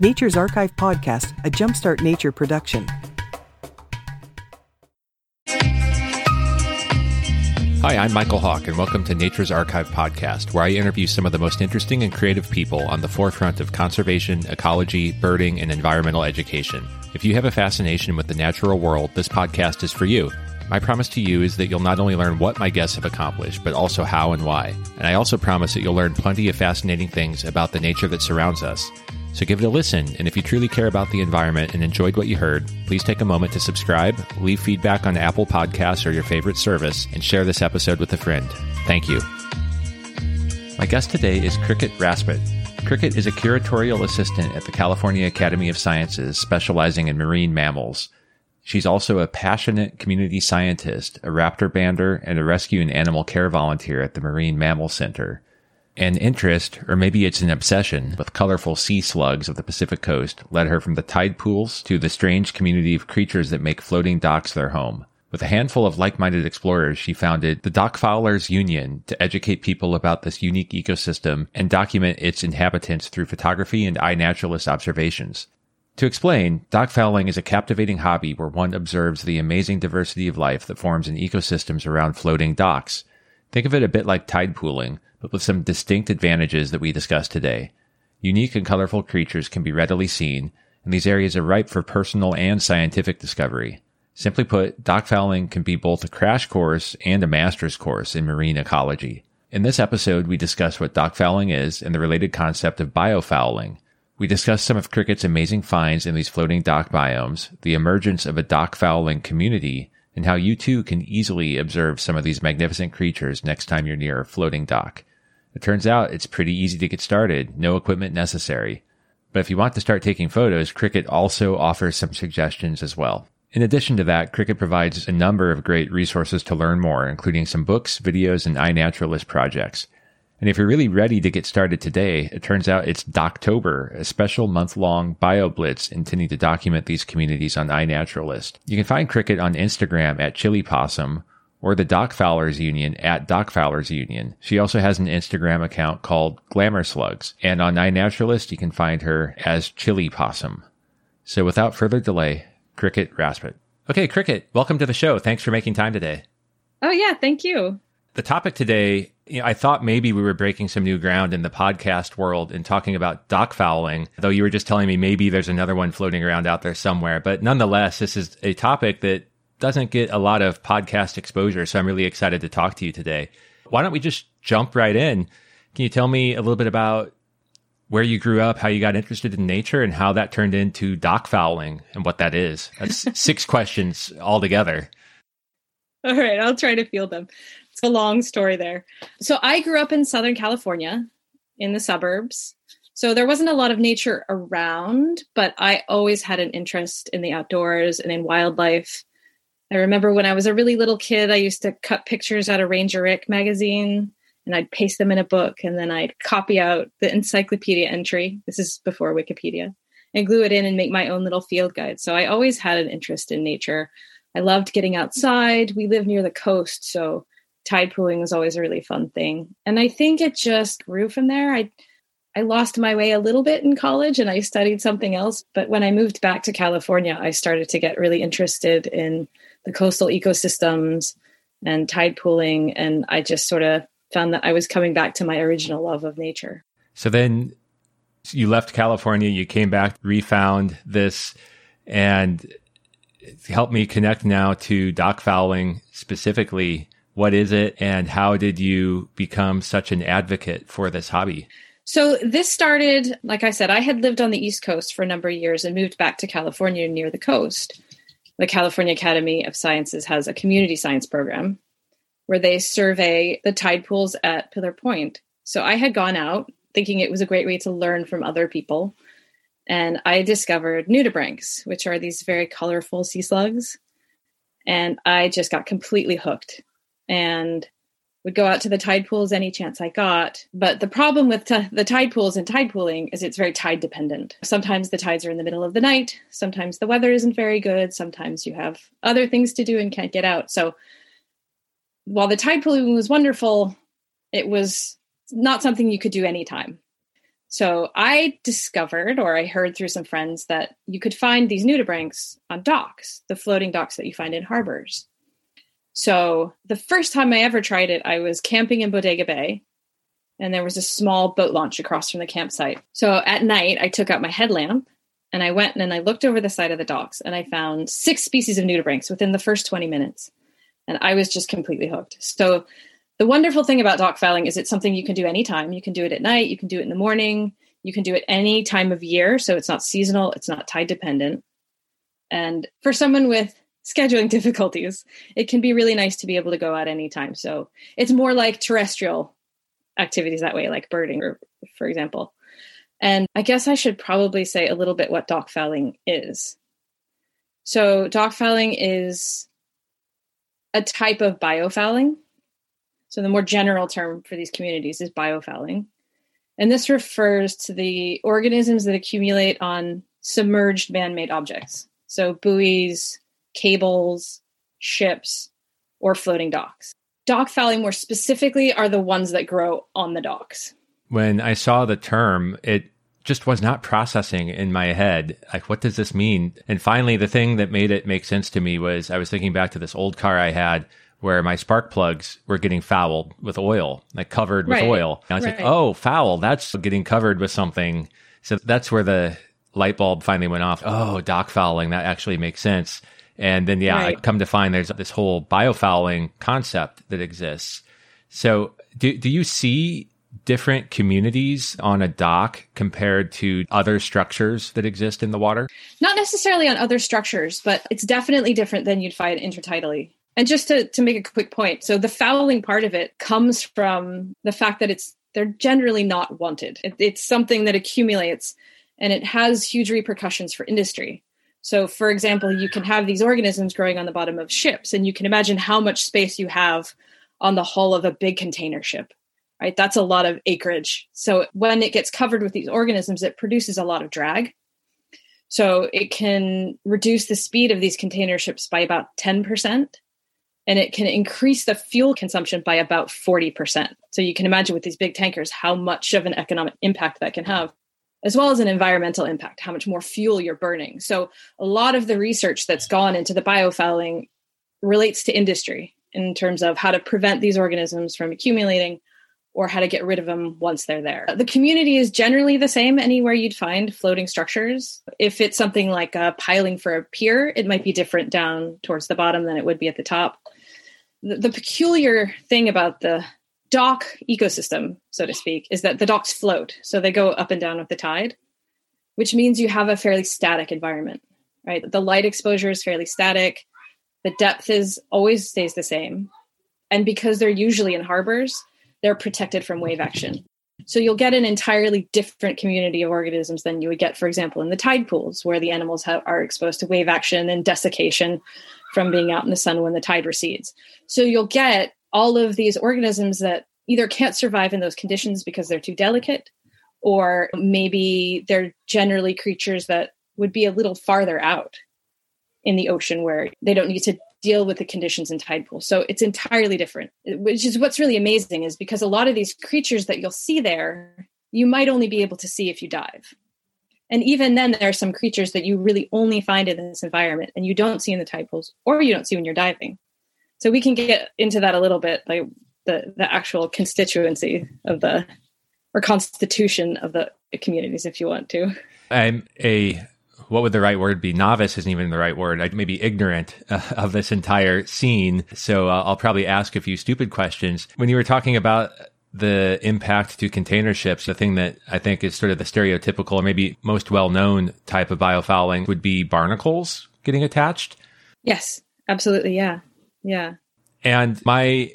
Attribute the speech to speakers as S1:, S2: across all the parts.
S1: Nature's Archive Podcast, a Jumpstart Nature production.
S2: Hi, I'm Michael Hawk, and welcome to Nature's Archive Podcast, where I interview some of the most interesting and creative people on the forefront of conservation, ecology, birding, and environmental education. If you have a fascination with the natural world, this podcast is for you. My promise to you is that you'll not only learn what my guests have accomplished, but also how and why. And I also promise that you'll learn plenty of fascinating things about the nature that surrounds us. So give it a listen, and if you truly care about the environment and enjoyed what you heard, please take a moment to subscribe, leave feedback on Apple Podcasts or your favorite service, and share this episode with a friend. Thank you. My guest today is Cricket Raspet. Cricket is a curatorial assistant at the California Academy of Sciences, specializing in marine mammals. She's also a passionate community scientist, a raptor bander, and a rescue and animal care volunteer at the Marine Mammal Center. An interest, or maybe it's an obsession, with colorful sea slugs of the Pacific coast led her from the tide pools to the strange community of creatures that make floating docks their home. With a handful of like-minded explorers, she founded the Dock Foulers Union to educate people about this unique ecosystem and document its inhabitants through photography and iNaturalist observations. To explain, dock fouling is a captivating hobby where one observes the amazing diversity of life that forms in ecosystems around floating docks. Think of it a bit like tide pooling, but with some distinct advantages that we discuss today. Unique and colorful creatures can be readily seen, and these areas are ripe for personal and scientific discovery. Simply put, dock fouling can be both a crash course and a master's course in marine ecology. In this episode, we discuss what dock fouling is and the related concept of biofouling, we discuss some of Cricket's amazing finds in these floating dock biomes, the emergence of a dock fouling community, and how you too can easily observe some of these magnificent creatures next time you're near a floating dock. It turns out it's pretty easy to get started, no equipment necessary. But if you want to start taking photos, Cricket also offers some suggestions as well. In addition to that, Cricket provides a number of great resources to learn more, including some books, videos, and iNaturalist projects. And if you're really ready to get started today, it turns out it's Docktober, a special month long bio blitz intending to document these communities on iNaturalist. You can find Cricket on Instagram at Chili Possum or the Dock Foulers Union at Dock Foulers Union. She also has an Instagram account called Glamour Slugs. And on iNaturalist, you can find her as Chili Possum. So without further delay, Cricket Raspet. Okay, Cricket, welcome to the show. Thanks for making time today.
S3: Oh, yeah, thank you.
S2: The topic today you know, I thought maybe we were breaking some new ground in the podcast world and talking about dock fouling, though you were just telling me maybe there's another one floating around out there somewhere. But nonetheless, this is a topic that doesn't get a lot of podcast exposure. So I'm really excited to talk to you today. Why don't we just jump right in? Can you tell me a little bit about where you grew up, how you got interested in nature, and how that turned into dock fouling and what that is? That's six questions altogether.
S3: All right, I'll try to field them. It's a long story there. So I grew up in Southern California in the suburbs. So there wasn't a lot of nature around, but I always had an interest in the outdoors and in wildlife. I remember when I was a really little kid, I used to cut pictures out of Ranger Rick magazine and I'd paste them in a book and then I'd copy out the encyclopedia entry. This is before Wikipedia and glue it in and make my own little field guide. So I always had an interest in nature. I loved getting outside. We live near the coast, so tide pooling was always a really fun thing. And I think it just grew from there. I I lost my way a little bit in college and I studied something else, but when I moved back to California, I started to get really interested in the coastal ecosystems and tide pooling and I just sort of found that I was coming back to my original love of nature.
S2: So then you left California, you came back, refound this and helped me connect now to dock fouling specifically what is it and how did you become such an advocate for this hobby?
S3: So this started, like I said, I had lived on the East Coast for a number of years and moved back to California near the coast. The California Academy of Sciences has a community science program where they survey the tide pools at Pillar Point. So I had gone out thinking it was a great way to learn from other people. And I discovered nudibranchs, which are these very colorful sea slugs. And I just got completely hooked and would go out to the tide pools any chance I got. But the problem with t- the tide pools and tide pooling is it's very tide dependent. Sometimes the tides are in the middle of the night. Sometimes the weather isn't very good. Sometimes you have other things to do and can't get out. So while the tide pooling was wonderful, it was not something you could do anytime. So I discovered, or I heard through some friends, that you could find these nudibranchs on docks, the floating docks that you find in harbors. So the first time I ever tried it, I was camping in Bodega Bay, and there was a small boat launch across from the campsite. So at night, I took out my headlamp and I went and I looked over the side of the docks, and I found six species of nudibranchs within the first 20 minutes. And I was just completely hooked. So the wonderful thing about dock fouling is it's something you can do anytime. You can do it at night, you can do it in the morning, you can do it any time of year. So it's not seasonal, it's not tide dependent. And for someone with scheduling difficulties, it can be really nice to be able to go out anytime. So it's more like terrestrial activities that way, like birding, or, for example. And I guess I should probably say a little bit what dock fouling is. So, dock fouling is a type of biofouling. So the more general term for these communities is biofouling. And this refers to the organisms that accumulate on submerged man made objects. So buoys, cables, ships, or floating docks. Dock fouling, more specifically, are the ones that grow on the docks.
S2: When I saw the term, it just was not processing in my head. Like, what does this mean? And finally, the thing that made it make sense to me was I was thinking back to this old car I had where my spark plugs were getting fouled with oil, like covered with right. oil. And I was right. like, oh, foul, that's getting covered with something. So that's where the light bulb finally went off. Oh, dock fouling, that actually makes sense. And then, yeah, right. I come to find there's this whole biofouling concept that exists. So do, do you see different communities on a dock compared to other structures that exist in the water?
S3: Not necessarily on other structures, but it's definitely different than you'd find intertidally. And just to, to make a quick point, so the fouling part of it comes from the fact that it's they're generally not wanted. It, it's something that accumulates and it has huge repercussions for industry. So, for example, you can have these organisms growing on the bottom of ships, and you can imagine how much space you have on the hull of a big container ship, right? That's a lot of acreage. So, when it gets covered with these organisms, it produces a lot of drag. So, it can reduce the speed of these container ships by about 10% and it can increase the fuel consumption by about 40%. So you can imagine with these big tankers how much of an economic impact that can have, as well as an environmental impact, how much more fuel you're burning. So a lot of the research that's gone into the biofouling relates to industry in terms of how to prevent these organisms from accumulating or how to get rid of them once they're there. The community is generally the same anywhere you'd find floating structures. If it's something like a piling for a pier, it might be different down towards the bottom than it would be at the top the, the peculiar thing about the dock ecosystem, so to speak, is that the docks float. So they go up and down with the tide, which means you have a fairly static environment, right? The light exposure is fairly static. The depth is always stays the same. And because they're usually in harbors, they're protected from wave action. So you'll get an entirely different community of organisms than you would get, for example, in the tide pools, where the animals are exposed to wave action and desiccation from being out in the sun when the tide recedes. So you'll get all of these organisms that either can't survive in those conditions because they're too delicate, or maybe they're generally creatures that would be a little farther out in the ocean where they don't need to deal with the conditions in tide pools. So it's entirely different, which is what's really amazing is because a lot of these creatures that you'll see there, you might only be able to see if you dive. And even then, there are some creatures that you really only find in this environment and you don't see in the tide pools or you don't see when you're diving. So we can get into that a little bit, like the, the actual constituency of the or constitution of the communities, if you want to.
S2: I'm a what would the right word be? Novice isn't even the right word. I may be ignorant uh, of this entire scene. So uh, I'll probably ask a few stupid questions. When you were talking about the impact to container ships, the thing that I think is sort of the stereotypical or maybe most well known type of biofouling would be barnacles getting attached.
S3: Yes, absolutely. Yeah. Yeah.
S2: And my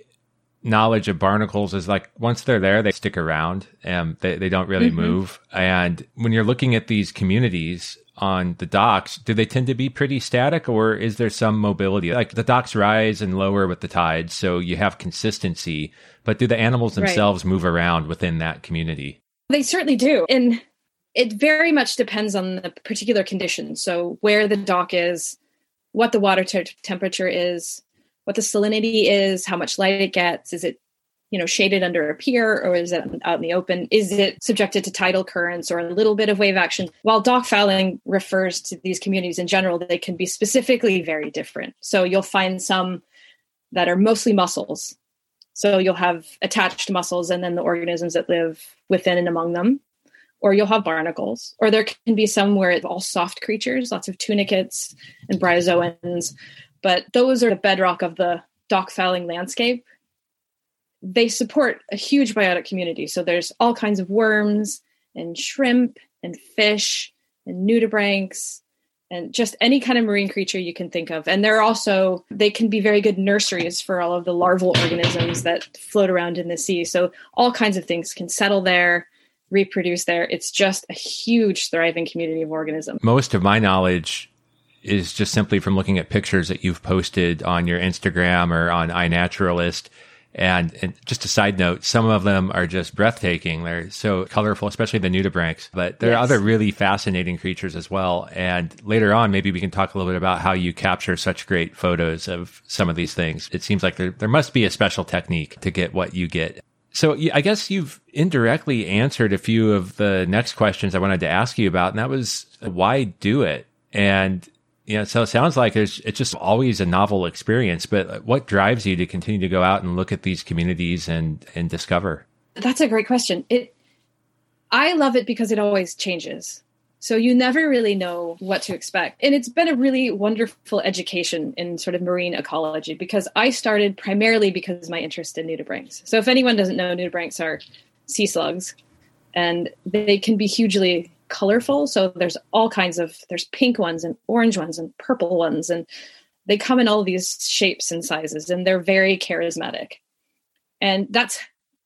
S2: knowledge of barnacles is like once they're there, they stick around and they, they don't really mm-hmm. move. And when you're looking at these communities on the docks, do they tend to be pretty static or is there some mobility? Like the docks rise and lower with the tides, so you have consistency, but do the animals themselves right. move around within that community?
S3: They certainly do. And it very much depends on the particular conditions. So, where the dock is, what the water te- temperature is, what the salinity is, how much light it gets. Is it you know shaded under a pier or is it out in the open? Is it subjected to tidal currents or a little bit of wave action? While dock fouling refers to these communities in general they can be specifically very different. So you'll find some that are mostly mussels. So you'll have attached mussels and then the organisms that live within and among them. Or you'll have barnacles. Or there can be some where it's all soft creatures lots of tunicates and bryozoans but those are the bedrock of the dock fouling landscape they support a huge biotic community. So there's all kinds of worms and shrimp and fish and nudibranchs and just any kind of marine creature you can think of. And they're also, they can be very good nurseries for all of the larval organisms that float around in the sea. So all kinds of things can settle there, reproduce there. It's just a huge, thriving community of organisms.
S2: Most of my knowledge is just simply from looking at pictures that you've posted on your Instagram or on iNaturalist and, and, just a side note, some of them are just breathtaking. They're so colorful, especially the nudibranchs, but there yes. are other really fascinating creatures as well. And later on, maybe we can talk a little bit about how you capture such great photos of some of these things. It seems like there, there must be a special technique to get what you get. So I guess you've indirectly answered a few of the next questions I wanted to ask you about. And that was why do it? And know, so it sounds like it's, it's just always a novel experience, but uh, what drives you to continue to go out and look at these communities and, and discover?
S3: That's a great question. It, I love it because it always changes. So you never really know what to expect. And it's been a really wonderful education in sort of marine ecology because I started primarily because of my interest in nudibranchs. So if anyone doesn't know, nudibranchs are sea slugs and they can be hugely colorful. So there's all kinds of there's pink ones and orange ones and purple ones and they come in all these shapes and sizes and they're very charismatic. And that's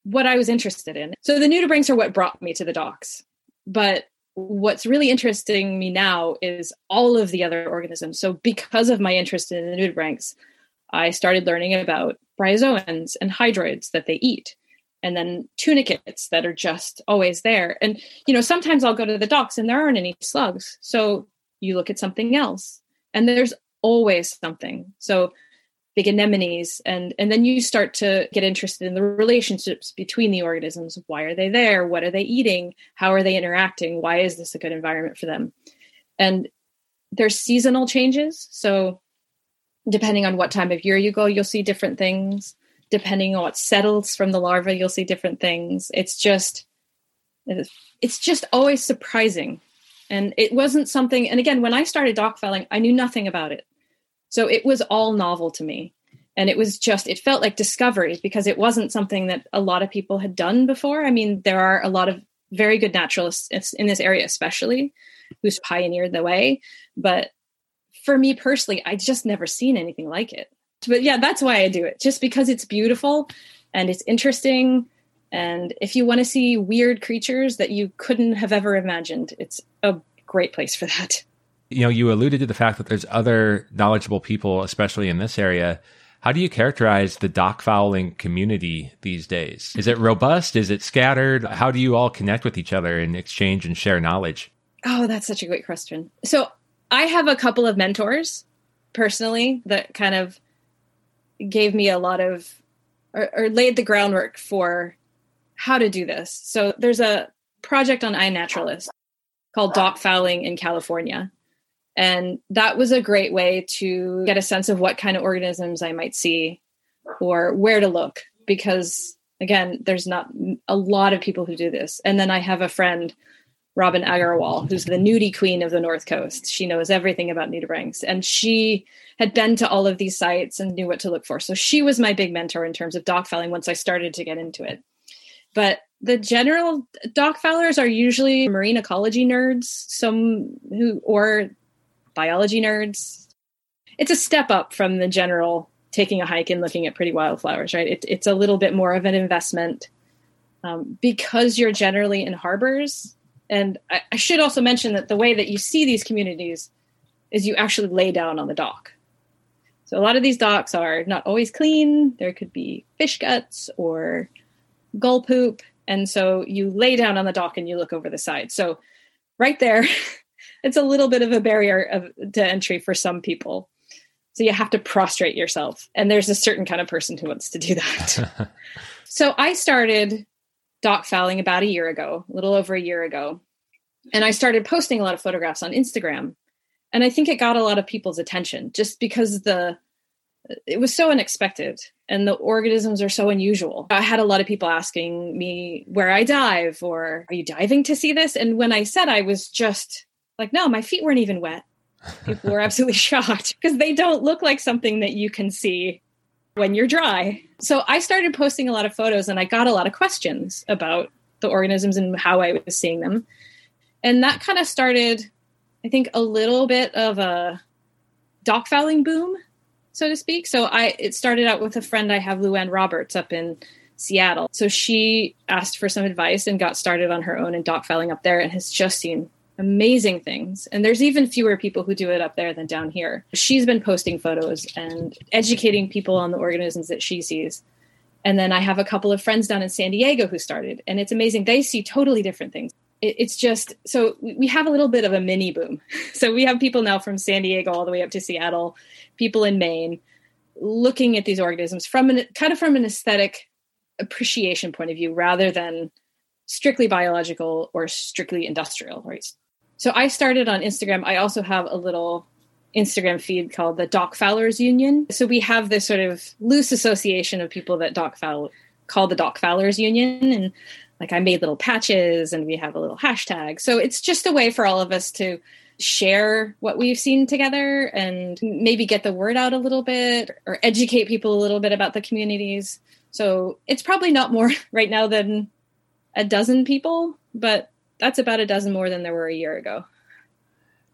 S3: what I was interested in. So the nudibranchs are what brought me to the docks. But what's really interesting me now is all of the other organisms. So because of my interest in the nudibranchs, I started learning about bryozoans and hydroids that they eat and then tunicates that are just always there. And, you know, sometimes I'll go to the docks and there aren't any slugs. So you look at something else and there's always something. So big anemones and and then you start to get interested in the relationships between the organisms. Why are they there? What are they eating? How are they interacting? Why is this a good environment for them? And there's seasonal changes. So depending on what time of year you go you'll see different things depending on what settles from the larva, you'll see different things. It's just, it's just always surprising. And it wasn't something, and again, when I started dock fouling, I knew nothing about it. So it was all novel to me. And it was just, it felt like discovery because it wasn't something that a lot of people had done before. I mean, there are a lot of very good naturalists in this area, especially, who's pioneered the way. But for me personally, I'd just never seen anything like it but yeah, that's why I do it. Just because it's beautiful and it's interesting. And if you want to see weird creatures that you couldn't have ever imagined, it's a great place for that.
S2: You know, you alluded to the fact that there's other knowledgeable people, especially in this area. How do you characterize the dock fouling community these days? Is it robust? Is it scattered? How do you all connect with each other and exchange and share knowledge?
S3: Oh, that's such a great question. So I have a couple of mentors personally that kind of gave me a lot of or, or laid the groundwork for how to do this. So there's a project on iNaturalist called Dock Fouling in California. And that was a great way to get a sense of what kind of organisms I might see or where to look because again, there's not a lot of people who do this. And then I have a friend Robin Agarwal, who's the nudie queen of the North Coast. She knows everything about nudibranchs, and she had been to all of these sites and knew what to look for. So she was my big mentor in terms of dock fouling once I started to get into it. But the general dock are usually marine ecology nerds, some who or biology nerds. It's a step up from the general taking a hike and looking at pretty wildflowers, right? It, it's a little bit more of an investment um, because you're generally in harbors and I, I should also mention that the way that you see these communities is you actually lay down on the dock. So a lot of these docks are not always clean. There could be fish guts or gull poop. And so you lay down on the dock and you look over the side. So right there, it's a little bit of a barrier of, to entry for some people. So you have to prostrate yourself. And there's a certain kind of person who wants to do that. So I started dock fouling about a year ago, a little over a year ago. And I started posting a lot of photographs on Instagram. And I think it got a lot of people's attention just because the it was so unexpected and the organisms are so unusual. I had a lot of people asking me where I dive or are you diving to see this? And when I said I was just like, no, my feet weren't even wet. People were absolutely shocked because they don't look like something that you can see when you're dry. So I started posting a lot of photos and I got a lot of questions about the organisms and how I was seeing them. And that kind of started, I think, a little bit of a dock fouling boom, so to speak. So I it started out with a friend I have, Luann Roberts, up in Seattle. So she asked for some advice and got started on her own in dock fouling up there and has just seen amazing things. And there's even fewer people who do it up there than down here. She's been posting photos and educating people on the organisms that she sees. And then I have a couple of friends down in San Diego who started, and it's amazing. They see totally different things. it's just so we have a little bit of a mini boom. So we have people now from San Diego all the way up to Seattle, people in Maine, looking at these organisms from an kind of from an aesthetic appreciation point of view rather than strictly biological or strictly industrial, right? So I started on Instagram. I also have a little Instagram feed called the Dock Foulers Union. So we have this sort of loose association of people that Dock foul called the Dock Foulers Union. And like I made little patches and we have a little hashtag. So it's just a way for all of us to share what we've seen together and maybe get the word out a little bit or educate people a little bit about the communities. So it's probably not more right now than a dozen people, but that's about a dozen more than there were a year ago.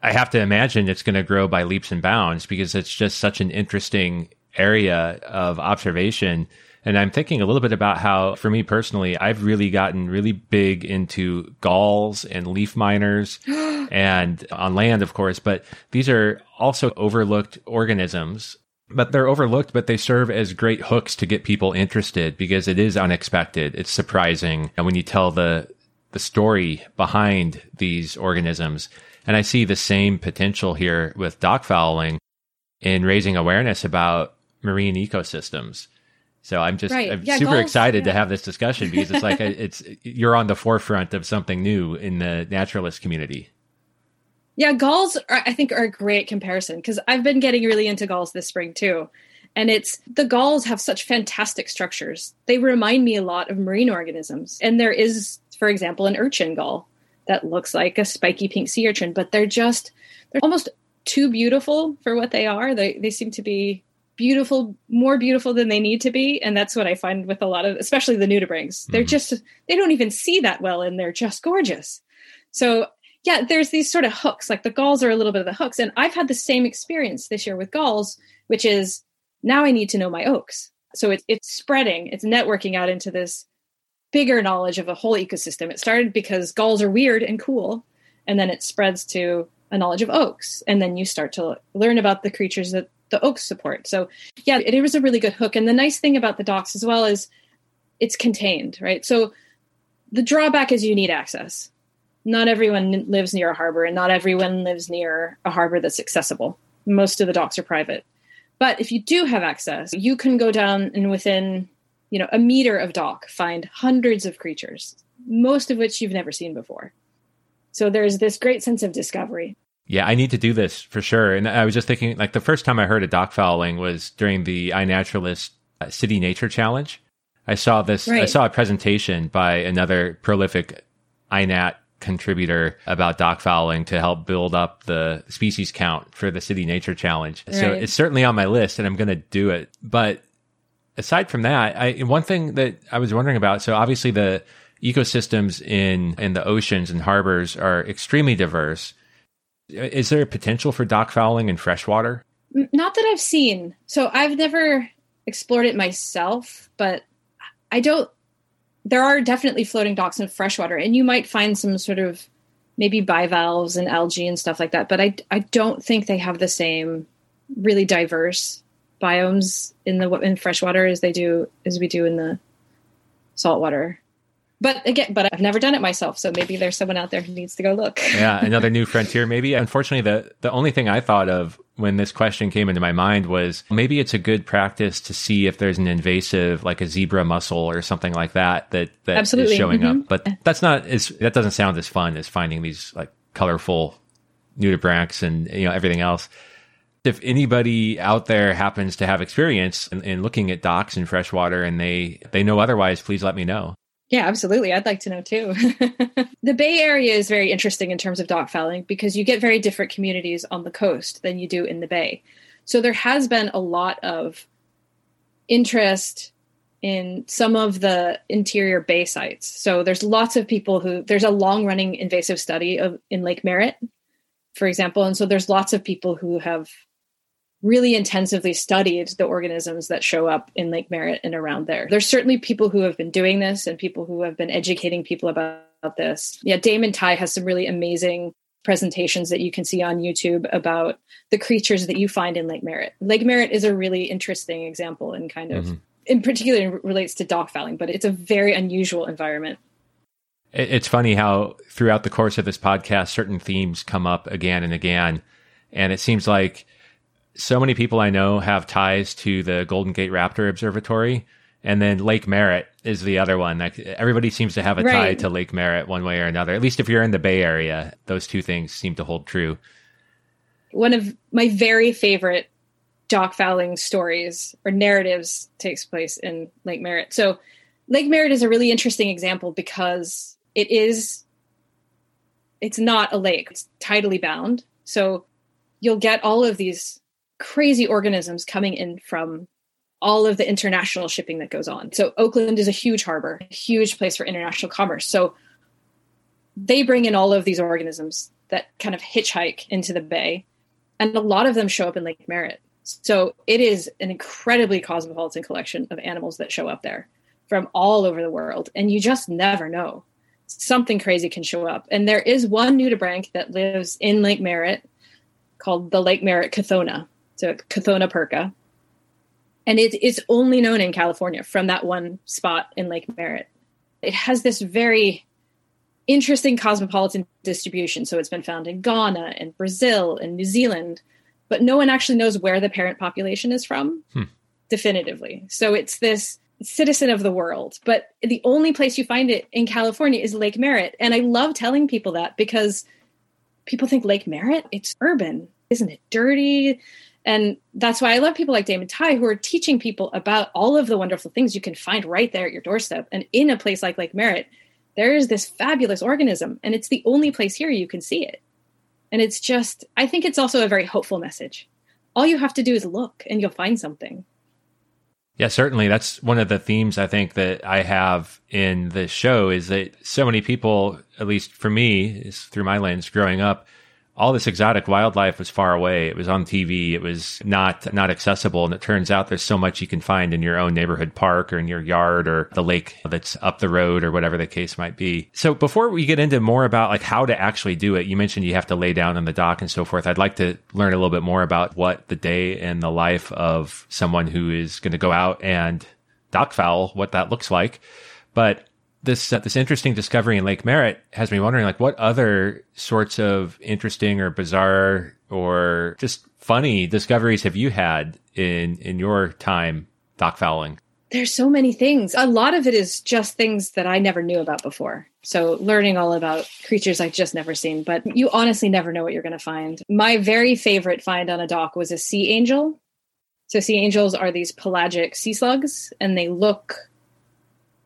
S2: I have to imagine it's going to grow by leaps and bounds because it's just such an interesting area of observation. And I'm thinking a little bit about how, for me personally, I've really gotten really big into galls and leaf miners and on land, of course, but these are also overlooked organisms. But they're overlooked, but they serve as great hooks to get people interested because it is unexpected. It's surprising. And when you tell the the story behind these organisms. And I see the same potential here with dock fouling in raising awareness about marine ecosystems. So I'm just right. I'm yeah, super excited yeah. to have this discussion because it's like uh, it's you're on the forefront of something new in the naturalist community.
S3: Yeah, galls are, I think are a great comparison because I've been getting really into galls this spring too. And it's the galls have such fantastic structures. They remind me a lot of marine organisms. And there is for example, an urchin gall that looks like a spiky pink sea urchin, but they're just they're almost too beautiful for what they are. They they seem to be beautiful, more beautiful than they need to be, and that's what I find with a lot of, especially the nudibranchs. They're mm-hmm. just they don't even see that well, and they're just gorgeous. So yeah, there's these sort of hooks. Like the galls are a little bit of the hooks, and I've had the same experience this year with galls, which is now I need to know my oaks. So it's it's spreading, it's networking out into this bigger knowledge of a whole ecosystem. It started because galls are weird and cool, and then it spreads to a knowledge of oaks, and then you start to learn about the creatures that the oaks support. So, yeah, it, it was a really good hook. And the nice thing about the docks as well is it's contained, right? So the drawback is you need access. Not everyone lives near a harbor, and not everyone lives near a harbor that's accessible. Most of the docks are private. But if you do have access, you can go down and within you know, a meter of dock find hundreds of creatures, most of which you've never seen before. So there's this great sense of discovery.
S2: Yeah, I need to do this for sure. And I was just thinking, like, the first time I heard of dock fouling was during the iNaturalist uh, City Nature Challenge. I saw this, right. I saw a presentation by another prolific iNat contributor about dock fouling to help build up the species count for the City Nature Challenge. Right. So it's certainly on my list and I'm going to do it. But aside from that, I, one thing that I was wondering about, so obviously the ecosystems in, in the oceans and harbors are extremely diverse. Is there a potential for dock fouling in freshwater?
S3: Not that I've seen. So I've never explored it myself, but I don't. There are definitely floating docks in freshwater, and you might find some sort of maybe bivalves and algae and stuff like that. But I, I don't think they have the same really diverse biomes in the in freshwater as they do as we do in the saltwater. But again, but I've never done it myself, so maybe there's someone out there who needs to go look.
S2: yeah, another new frontier, maybe. Unfortunately, the the only thing I thought of when this question came into my mind was maybe it's a good practice to see if there's an invasive like a zebra mussel or something like that that that
S3: Absolutely.
S2: is showing
S3: Mhm.
S2: up. But that's not as that doesn't sound as fun as finding these like colorful nudibranchs and you know everything else. If anybody out there happens to have experience in, in looking at docks in freshwater and they they know otherwise, please let me know.
S3: Yeah, absolutely. I'd like to know too. the Bay Area is very interesting in terms of dock fouling because you get very different communities on the coast than you do in the Bay. So there has been a lot of interest in some of the interior bay sites. So there's lots of people who there's a long running invasive study of in Lake Merritt, for example, and so there's lots of people who have really intensively studied the organisms that show up in Lake Merritt and around there. There's certainly people who have been doing this and people who have been educating people about, about this. Yeah, Damon Tighe has some really amazing presentations that you can see on YouTube about the creatures that you find in Lake Merritt. Lake Merritt is a really interesting example and kind of
S2: Mhm.
S3: in particular relates to dock fouling, but it's a very unusual environment.
S2: It's funny how throughout the course of this podcast, certain themes come up again and again. And it seems like so many people I know have ties to the Golden Gate Raptor Observatory. And then Lake Merritt is the other one. Like everybody seems to have a tie to Lake Merritt one way or another. At least if you're in the Bay Area, those two things seem to hold true.
S3: one of my very favorite Dock Fouling stories or narratives takes place in Lake Merritt. So Lake Merritt is a really interesting example because it is it's not a lake. It's tidally bound. So you'll get all of these crazy organisms coming in from all of the international shipping that goes on. So Oakland is a huge harbor, a huge place for international commerce. So they bring in all of these organisms that kind of hitchhike into the bay and a lot of them show up in Lake Merritt. So it is an incredibly cosmopolitan collection of animals that show up there from all over the world, and you just never know. Something crazy can show up. And there is one nudibranch that lives in Lake Merritt called the Lake Merritt Cuthona, so Cuthona perca. And it is only known in California from that one spot in Lake Merritt. It has this very interesting cosmopolitan distribution. So it's been found in Ghana and Brazil and New Zealand, but no one actually knows where the parent population is from
S2: Hmm.
S3: definitively. So it's this citizen of the world, but the only place you find it in California is Lake Merritt. And I love telling people that because people think Lake Merritt, it's urban. Isn't it dirty? And that's why I love people like Damon Tighe who are teaching people about all of the wonderful things you can find right there at your doorstep. And in a place like Lake Merritt, there is this fabulous organism, and it's the only place here you can see it. And it's just, I think it's also a very hopeful message. All you have to do is look, and you'll find something.
S2: Yeah, certainly. That's one of the themes I think that I have in this show is that so many people, at least for me, is through my lens growing up, all this exotic wildlife was far away. It was on TV. It was not not accessible. And it turns out there's so much you can find in your own neighborhood park or in your yard or the lake that's up the road or whatever the case might be. So before we get into more about like how to actually do it, you mentioned you have to lay down on the dock and so forth. I'd like to learn a little bit more about what the day in the life of someone who is going to go out and dock foul, what that looks like. But this uh, this interesting discovery in Lake Merritt has me wondering, like, what other sorts of interesting or bizarre or just funny discoveries have you had in in your time dock fouling?
S3: There's so many things. A lot of it is just things that I never knew about before. So learning all about creatures I've just never seen, but you honestly never know what you're going to find. My very favorite find on a dock was a sea angel. So sea angels are these pelagic sea slugs and they look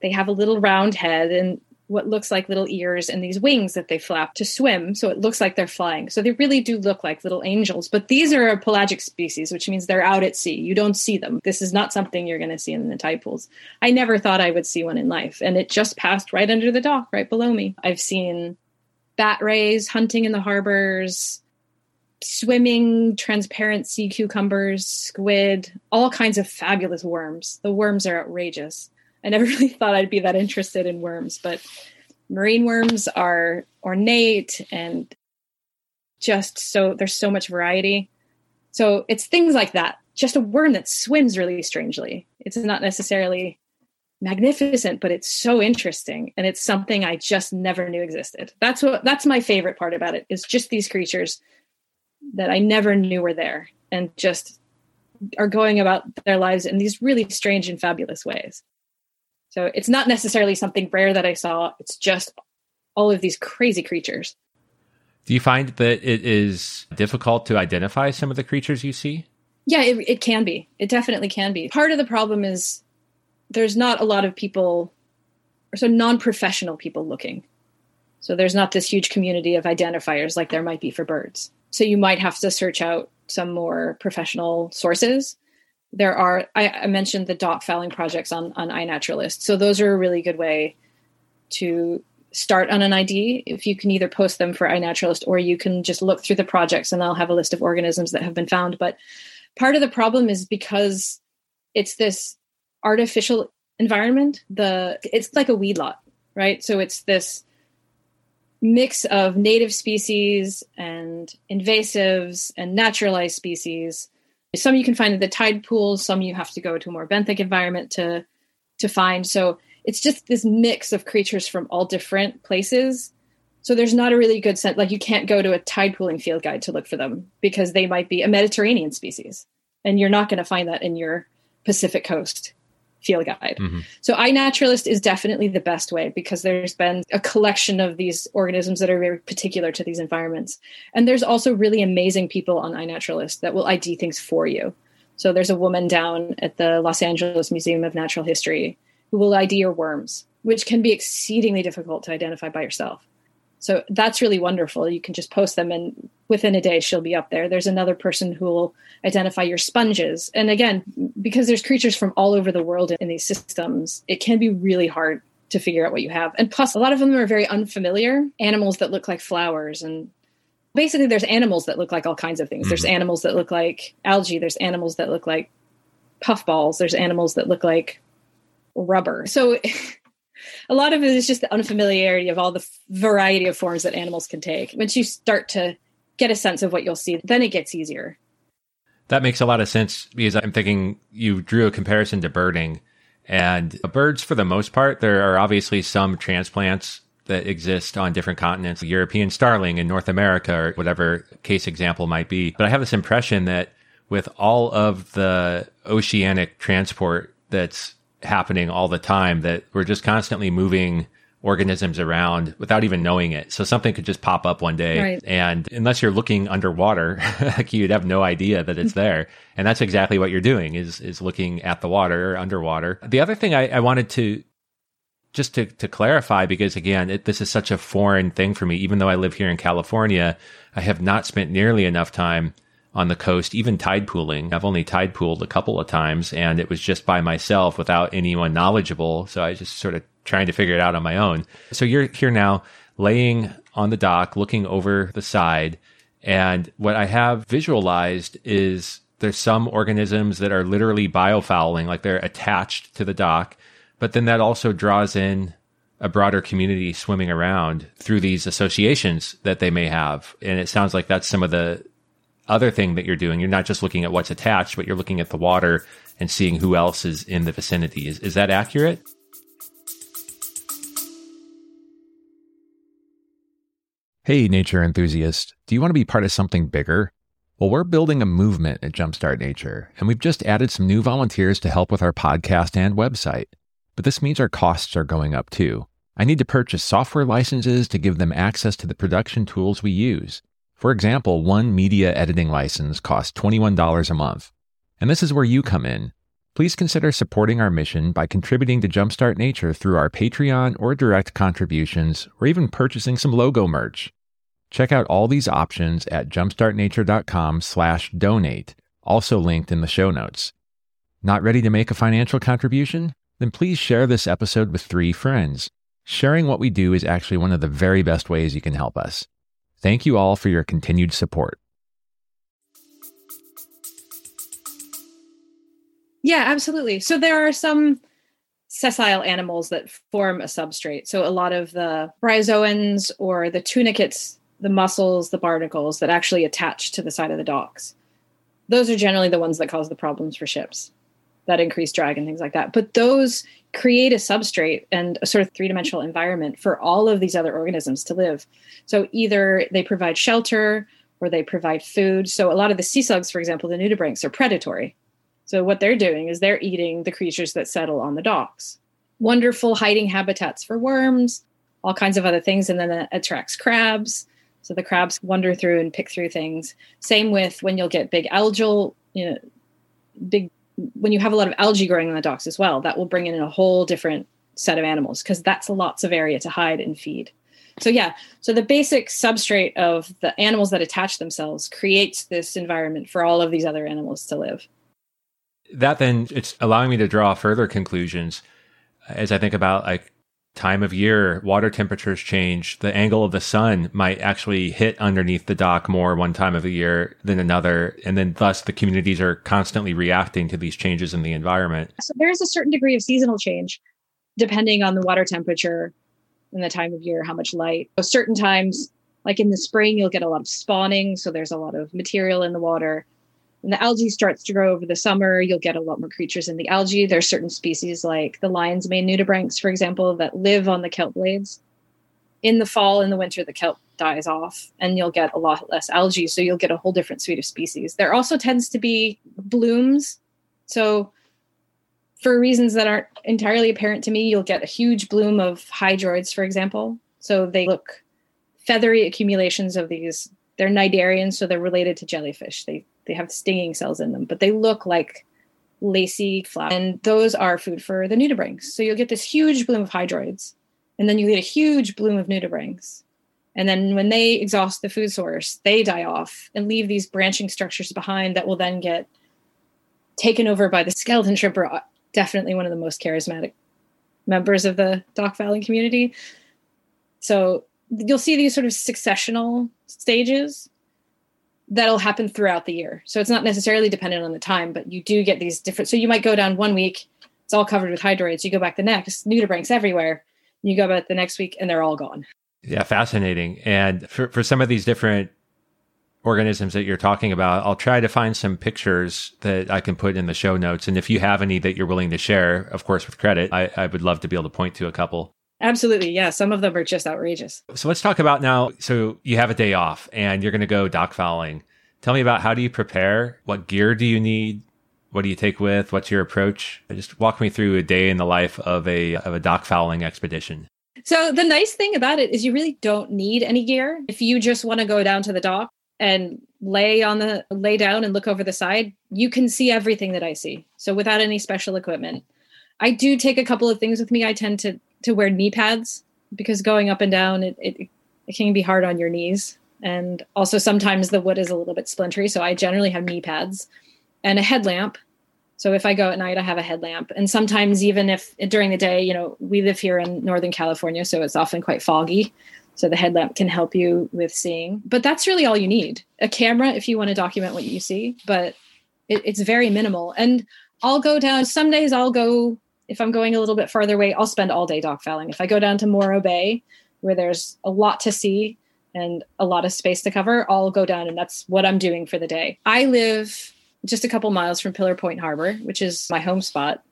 S3: they have a little round head and what looks like little ears and these wings that they flap to swim. So it looks like they're flying. So they really do look like little angels. But these are a pelagic species, which means they're out at sea. You don't see them. This is not something you're going to see in the tide pools. I never thought I would see one in life. And it just passed right under the dock, right below me. I've seen bat rays hunting in the harbors, swimming transparent sea cucumbers, squid, all kinds of fabulous worms. The worms are outrageous. I never really thought I'd be that interested in worms, but marine worms are ornate and just so there's so much variety. So it's things like that. Just a worm that swims really strangely. It's not necessarily magnificent, but it's so interesting and it's something I just never knew existed. That's what that's my favorite part about it is just these creatures that I never knew were there and just are going about their lives in these really strange and fabulous ways. So it's not necessarily something rare that I saw. It's just all of these crazy creatures.
S2: Do you find that it is difficult to identify some of the creatures you see?
S3: Yeah, it, it can be. It definitely can be. Part of the problem is there's not a lot of people, or so non professional people looking. So there's not this huge community of identifiers like there might be for birds. So you might have to search out some more professional sources. There are, I, I mentioned the dock fouling projects on, on iNaturalist. So those are a really good way to start on an ID. If you can either post them for iNaturalist or you can just look through the projects and they'll have a list of organisms that have been found. But part of the problem is because it's this artificial environment, the it's like a weed lot, right? So it's this mix of native species and invasives and naturalized species. Some you can find in the tide pools, some you have to go to a more benthic environment to to find. So it's just this mix of creatures from all different places. So there's not a really good sense like you can't go to a tide pooling field guide to look for them because they might be a Mediterranean species. And you're not going to find that in your Pacific coast field guide. Mm-hmm. So iNaturalist is definitely the best way because there's been a collection of these organisms that are very particular to these environments. And there's also really amazing people on iNaturalist that will ID things for you. So there's a woman down at the Los Angeles Museum of Natural History who will ID your worms, which can be exceedingly difficult to identify by yourself. So that's really wonderful. You can just post them, and within a day, she'll be up there. There's another person who will identify your sponges. And again, because there's creatures from all over the world in these systems, it can be really hard to figure out what you have. And plus, a lot of them are very unfamiliar animals that look like flowers. And basically, there's animals that look like all kinds of things. Mm-hmm. There's animals that look like algae, there's animals that look like puffballs, there's animals that look like rubber. So, a lot of it is just the unfamiliarity of all the variety of forms that animals can take. Once you start to get a sense of what you'll see, then it gets easier.
S2: That makes a lot of sense because I'm thinking you drew a comparison to birding. And birds, for the most part, there are obviously some transplants that exist on different continents, European starling in North America, or whatever case example might be. But I have this impression that with all of the oceanic transport that's happening all the time that we're just constantly moving organisms around without even knowing it. So something could just pop up one day right. and unless you're looking underwater, like you'd have no idea that it's there. And that's exactly what you're doing is is looking at the water or underwater. The other thing I, I wanted to just to, to clarify, because again, it, this is such a foreign thing for me. Even though I live here in California, I have not spent nearly enough time on the coast, even tide pooling. I've only tide pooled a couple of times and it was just by myself without anyone knowledgeable. So I just sort of trying to figure it out on my own. So you're here now laying on the dock, looking over the side. And what I have visualized is there's some organisms that are literally biofouling, like they're attached to the dock. But then that also draws in a broader community swimming around through these associations that they may have. And it sounds like that's some of the other thing that you're doing. You're not just looking at what's attached, but you're looking at the water and seeing who else is in the vicinity. Is, is that accurate? Hey, nature enthusiast. Do you want to be part of something bigger? Well, we're building a movement at Jumpstart Nature, and we've just added some new volunteers to help with our podcast and website. But this means our costs are going up too. I need to purchase software licenses to give them access to the production tools we use. For example, one media editing license costs $21 a month. And this is where you come in. Please consider supporting our mission by contributing to Jumpstart Nature through our Patreon or direct contributions, or even purchasing some logo merch. Check out all these options at jumpstartnature.com/donate, also linked in the show notes. Not ready to make a financial contribution? Then please share this episode with 3 friends. Sharing what we do is actually one of the very best ways you can help us. Thank you all for your continued support.
S3: Yeah, absolutely. So there are some sessile animals that form a substrate. So a lot of the bryozoans or the tunicates, the mussels, the barnacles that actually attach to the side of the docks. Those are generally the ones that cause the problems for ships that increase drag and things like that. But those create a substrate and a sort of three dimensional environment for all of these other organisms to live. So either they provide shelter or they provide food. So a lot of the sea slugs, for example, the nudibranchs are predatory. So what they're doing is they're eating the creatures that settle on the docks. Wonderful hiding habitats for worms, all kinds of other things, and then it attracts crabs. So the crabs wander through and pick through things. Same with when you'll get big algal, you know, big when you have a lot of algae growing on the docks as well. That will bring in a whole different set of animals because that's lots of area to hide and feed. So yeah, so the basic substrate of the animals that attach themselves creates this environment for all of these other animals to live.
S2: That then it's allowing me to draw further conclusions as I think about like time of year, water temperatures change, the angle of the sun might actually hit underneath the dock more one time of the year than another. And then thus the communities are constantly reacting to these changes in the environment.
S3: So there's a certain degree of seasonal change depending on the water temperature and the time of year, how much light. So certain times, like in the spring, you'll get a lot of spawning. So there's a lot of material in the water. When the algae starts to grow over the summer, you'll get a lot more creatures in the algae. There's certain species like the lion's mane nudibranchs, for example, that live on the kelp blades. In the fall and the winter, the kelp dies off and you'll get a lot less algae. So you'll get a whole different suite of species. There also tends to be blooms. So for reasons that aren't entirely apparent to me, you'll get a huge bloom of hydroids, for example. So they look feathery accumulations of these. They're cnidarians, so they're related to jellyfish. They they have stinging cells in them, but they look like lacy flowers. And those are food for the nudibranchs. So you'll get this huge bloom of hydroids, and then you get a huge bloom of nudibranchs. And then when they exhaust the food source, they die off and leave these branching structures behind that will then get taken over by the skeleton shrimp uh, definitely one of the most charismatic members of the dock fouling community. So you'll see these sort of successional stages that'll happen throughout the year. So it's not necessarily dependent on the time, but you do get these different. So you might go down one week, it's all covered with hydroids. You go back the next, nudibranchs everywhere. You go back the next week, and they're all gone.
S2: Yeah, fascinating. And for, for some of these different organisms that you're talking about, I'll try to find some pictures that I can put in the show notes. And if you have any that you're willing to share, of course, with credit, I, I would love to be able to point to a couple.
S3: Absolutely. Yeah. Some of them are just outrageous.
S2: So let's talk about now. So you have a day off and you're going to go dock fouling. Tell me about how do you prepare? What gear do you need? What do you take with? What's your approach? Just walk me through a day in the life of a of a dock fouling expedition.
S3: So the nice thing about it is you really don't need any gear. If you just want to go down to the dock, and lay on the lay down and look over the side, you can see everything that I see. So without any special equipment. I do take a couple of things with me. I tend to to wear knee pads because going up and down it, it, it can be hard on your knees. And also sometimes the wood is a little bit splintery. So I generally have knee pads and a headlamp. So if I go at night, I have a headlamp. And sometimes even if during the day, you know, we live here in Northern California, so it's often quite foggy. So the headlamp can help you with seeing. But that's really all you need. A camera if you want to document what you see, but it, it's very minimal. And I'll go down, some days I'll go, if I'm going a little bit farther away, I'll spend all day dock fouling. If I go down to Morro Bay, where there's a lot to see and a lot of space to cover, I'll go down and that's what I'm doing for the day. I live just a couple miles from Pillar Point Harbor, which is my home spot.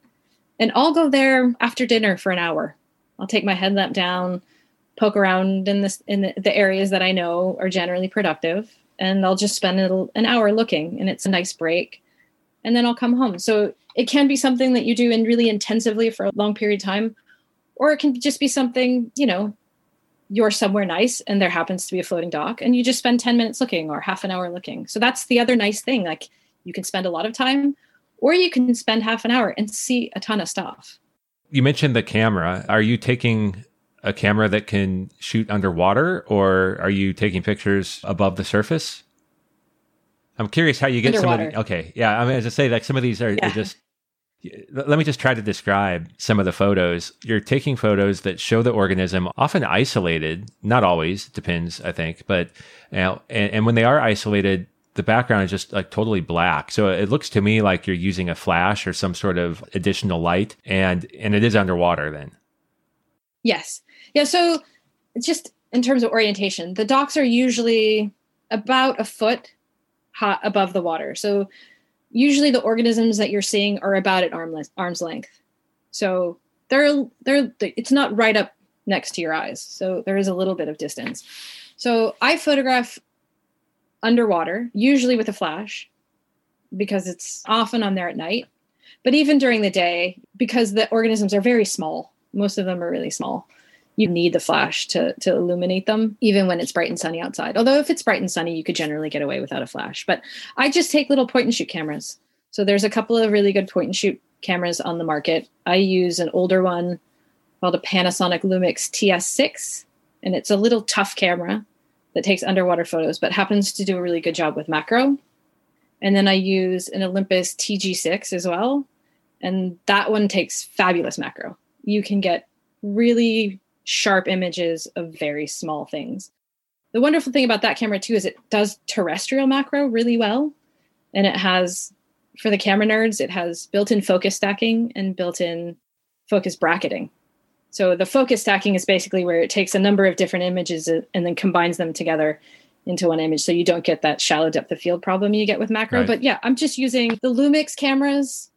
S3: And I'll go there after dinner for an hour. I'll take my headlamp down, poke around in this in the, the areas that I know are generally productive, and I'll just spend an hour looking, and it's a nice break, and then I'll come home. So it can be something that you do in really intensively for a long period of time, or it can just be something you know you're somewhere nice and there happens to be a floating dock and you just spend 10 minutes looking or half an hour looking so that's the other nice thing like you can spend a lot of time or you can spend half an hour and see a ton of stuff
S2: you mentioned the camera are you taking a camera that can shoot underwater, or are you taking pictures above the surface? I'm curious how you get underwater. some of the, okay, yeah. I mean, as I say, like some of these are, yeah. are just. Let me just try to describe some of the photos. You're taking photos that show the organism, often isolated, not always, depends, I think. But you know, and, and when they are isolated, the background is just like totally black. So it looks to me like you're using a flash or some sort of additional light, and and it is underwater then.
S3: Yes. Yeah. So just in terms of orientation, the docks are usually about a foot hot above the water. So usually the organisms that you're seeing are about at arm arm's length. So they're they're it's not right up next to your eyes. So there is a little bit of distance. So I photograph underwater, usually with a flash, because it's often on there at night. But even during the day, because the organisms are very small, most of them are really small, you need the flash to, to illuminate them, even when it's bright and sunny outside. Although, if it's bright and sunny, you could generally get away without a flash. But I just take little point and shoot cameras. So there's a couple of really good point and shoot cameras on the market. I use an older one called a Panasonic Lumix TS6, and it's a little tough camera that takes underwater photos, but happens to do a really good job with macro. And then I use an Olympus TG6 as well. And that one takes fabulous macro. You can get really sharp images of very small things. The wonderful thing about that camera, too, is it does terrestrial macro really well. And it has, for the camera nerds, it has built in focus stacking and built in focus bracketing. So the focus stacking is basically where it takes a number of different images uh, and then combines them together into one image so you don't get that shallow depth of field problem you get with macro. Right. But yeah, I'm just using the Lumix cameras.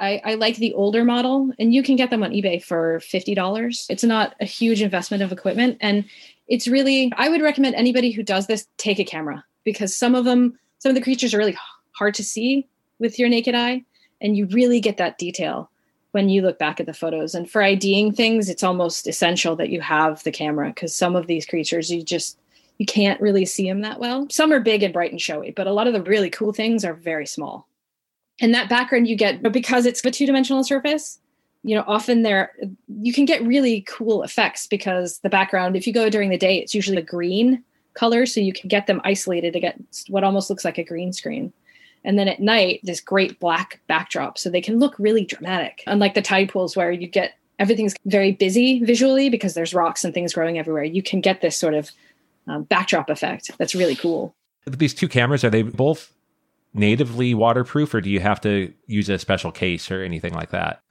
S3: I, I like the older model and you can get them on eBay for $50. It's not a huge investment of equipment. And it's really, I would recommend anybody who does this take a camera because some of them, some of the creatures are really hard to see with your naked eye and you really get that detail when you look back at the photos. And for IDing things, it's almost essential that you have the camera because some of these creatures you just you can't really see them that well. Some are big and bright and showy, but a lot of the really cool things are very small. And that background you get, but because it's a two-dimensional surface, you know, often there you can get really cool effects because the background, if you go during the day, it's usually a green color, so you can get them isolated against what almost looks like a green screen. And then at night this great black backdrop so they can look really dramatic. Unlike the tide pools where you get everything's very busy visually because there's rocks and things growing everywhere you can get this sort of um, backdrop effect that's really cool.
S2: These two cameras are they both natively waterproof or do you have to use a special case or anything like that?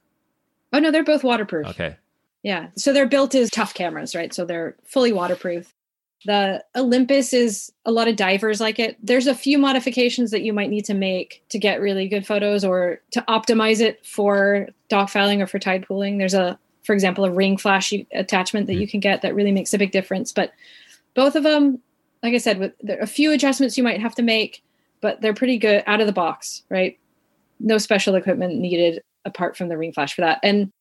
S3: Oh no they're both waterproof.
S2: Okay.
S3: Yeah. So they're built as tough cameras right? So they're fully waterproof. The Olympus is a lot of divers like it. There's a few modifications that you might need to make to get really good photos or to optimize it for dock fouling or for tide pooling. There's a, for example, a ring flash attachment that mm-hmm. you can get that really makes a big difference. But both of them, like I said, with a few adjustments you might have to make, but they're pretty good out of the box, right? No special equipment needed apart from the ring flash for that. And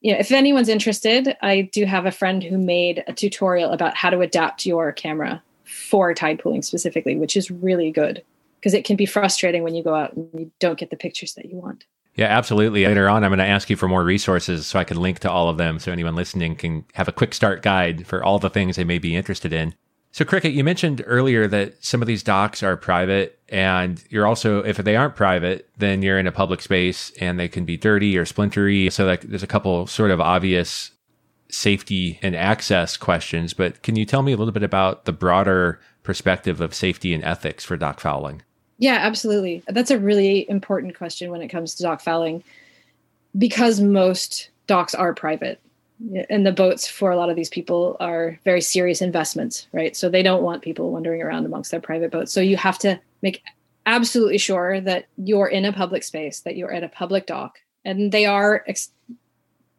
S3: you know, if anyone's interested, I do have a friend who made a tutorial about how to adapt your camera for tide pooling specifically, which is really good because it can be frustrating when you go out and you don't get the pictures that you want.
S2: Yeah, absolutely. Later on, I'm going to ask you for more resources so I can link to all of them so anyone listening can have a quick start guide for all the things they may be interested in. So, Cricket, you mentioned earlier that some of these docks are private, and you're also, if they aren't private, then you're in a public space and they can be dirty or splintery. So, like, there's a couple sort of obvious safety and access questions. But can you tell me a little bit about the broader perspective of safety and ethics for dock fouling?
S3: Yeah, absolutely. That's a really important question when it comes to dock fouling because most docks are private and the boats for a lot of these people are very serious investments, right? So they don't want people wandering around amongst their private boats. So you have to make absolutely sure that you're in a public space, that you're at a public dock, and they are